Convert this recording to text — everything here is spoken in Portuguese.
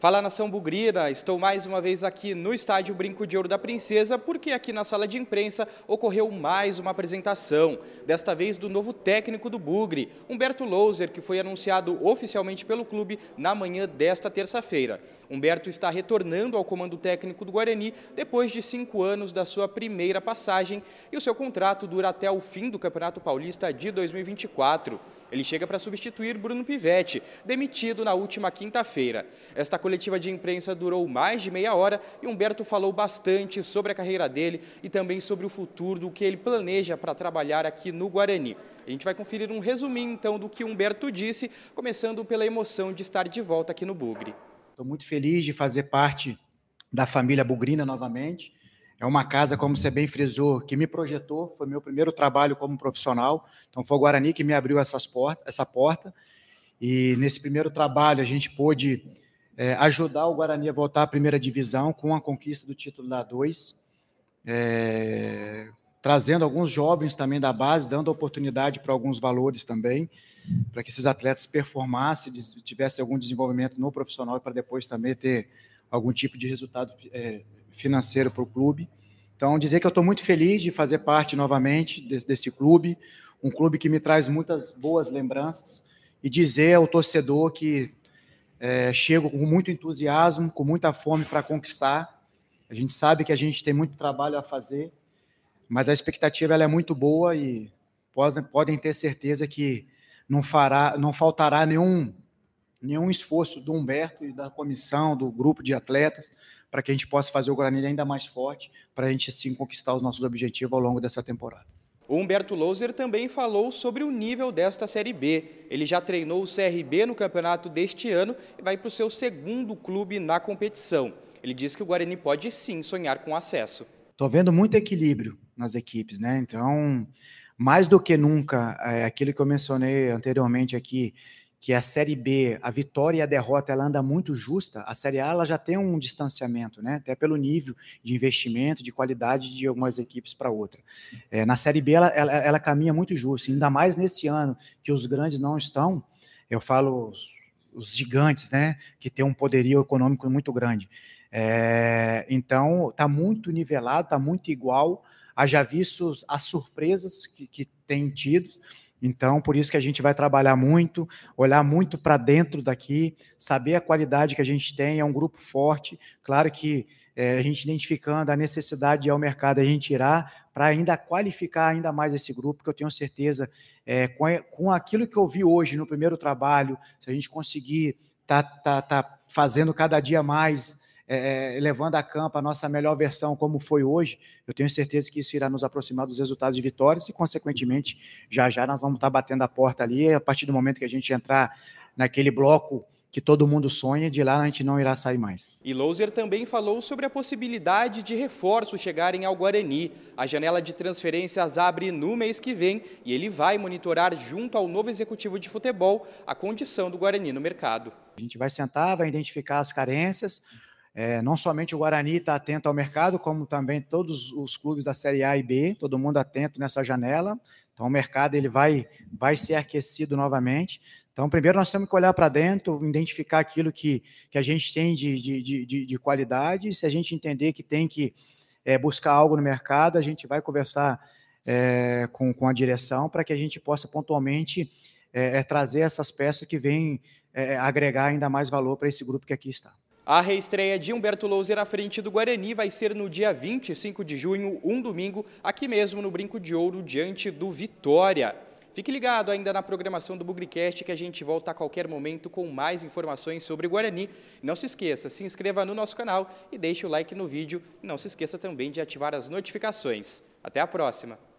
Fala nação bugrina, estou mais uma vez aqui no estádio Brinco de Ouro da Princesa, porque aqui na sala de imprensa ocorreu mais uma apresentação, desta vez do novo técnico do Bugre, Humberto Louser, que foi anunciado oficialmente pelo clube na manhã desta terça-feira. Humberto está retornando ao comando técnico do Guarani depois de cinco anos da sua primeira passagem e o seu contrato dura até o fim do Campeonato Paulista de 2024. Ele chega para substituir Bruno Pivetti, demitido na última quinta-feira. Esta coletiva de imprensa durou mais de meia hora e Humberto falou bastante sobre a carreira dele e também sobre o futuro do que ele planeja para trabalhar aqui no Guarani. A gente vai conferir um resuminho então do que Humberto disse, começando pela emoção de estar de volta aqui no Bugre. Estou muito feliz de fazer parte da família Bugrina novamente. É uma casa, como você bem frisou, que me projetou, foi meu primeiro trabalho como profissional. Então foi o Guarani que me abriu essas portas, essa porta. E nesse primeiro trabalho a gente pôde é, ajudar o Guarani a voltar à primeira divisão com a conquista do título da 2, é, trazendo alguns jovens também da base, dando oportunidade para alguns valores também, para que esses atletas performassem, tivessem algum desenvolvimento no profissional e para depois também ter algum tipo de resultado é, financeiro para o clube. Então, dizer que eu estou muito feliz de fazer parte novamente desse, desse, clube, um clube que me traz muitas boas lembranças, e dizer ao torcedor que é, chego com muito entusiasmo, com muita fome para conquistar. A gente sabe que a gente tem muito trabalho a fazer, mas a expectativa é muito boa e podem, podem ter certeza que não, fará, não faltará nenhum, nenhum esforço do Humberto e da comissão, do grupo de atletas, para que a gente possa fazer o Guarani ainda mais forte, para a gente sim conquistar os nossos objetivos ao longo dessa temporada. O Humberto Louser também falou sobre o nível desta Série B. Ele já treinou o CRB no campeonato deste ano e vai para o seu segundo clube na competição. Ele diz que o Guarani pode sim sonhar com acesso. Estou vendo muito equilíbrio nas equipes, né? Então, mais do que nunca, é aquilo que eu mencionei anteriormente aqui, que a Série B, a vitória e a derrota, ela anda muito justa, a Série A ela já tem um distanciamento, né? até pelo nível de investimento, de qualidade de algumas equipes para outra. É, na Série B, ela, ela, ela, caminha muito justa, ainda mais nesse ano que os grandes não estão, eu falo os, os gigantes, né? que tem um poderio econômico muito grande. É, então, está muito nivelado, está muito igual, haja visto as surpresas que, que tem tido, então, por isso que a gente vai trabalhar muito, olhar muito para dentro daqui, saber a qualidade que a gente tem, é um grupo forte. Claro que é, a gente identificando a necessidade de ir ao mercado, a gente irá para ainda qualificar ainda mais esse grupo, que eu tenho certeza, é, com, com aquilo que eu vi hoje no primeiro trabalho, se a gente conseguir tá, tá, tá fazendo cada dia mais é, é, levando a campo a nossa melhor versão, como foi hoje, eu tenho certeza que isso irá nos aproximar dos resultados de vitórias e, consequentemente, já já nós vamos estar batendo a porta ali. A partir do momento que a gente entrar naquele bloco que todo mundo sonha, de lá a gente não irá sair mais. E Louser também falou sobre a possibilidade de reforços chegarem ao Guarani. A janela de transferências abre no mês que vem e ele vai monitorar junto ao novo executivo de futebol a condição do Guarani no mercado. A gente vai sentar, vai identificar as carências, é, não somente o Guarani está atento ao mercado, como também todos os clubes da Série A e B, todo mundo atento nessa janela. Então, o mercado ele vai, vai ser aquecido novamente. Então, primeiro nós temos que olhar para dentro, identificar aquilo que, que a gente tem de, de, de, de qualidade. Se a gente entender que tem que é, buscar algo no mercado, a gente vai conversar é, com, com a direção para que a gente possa pontualmente é, é trazer essas peças que vêm é, agregar ainda mais valor para esse grupo que aqui está. A reestreia de Humberto Louser à frente do Guarani vai ser no dia 25 de junho, um domingo, aqui mesmo no Brinco de Ouro, diante do Vitória. Fique ligado ainda na programação do Bugricast que a gente volta a qualquer momento com mais informações sobre o Guarani. Não se esqueça, se inscreva no nosso canal e deixe o like no vídeo. Não se esqueça também de ativar as notificações. Até a próxima!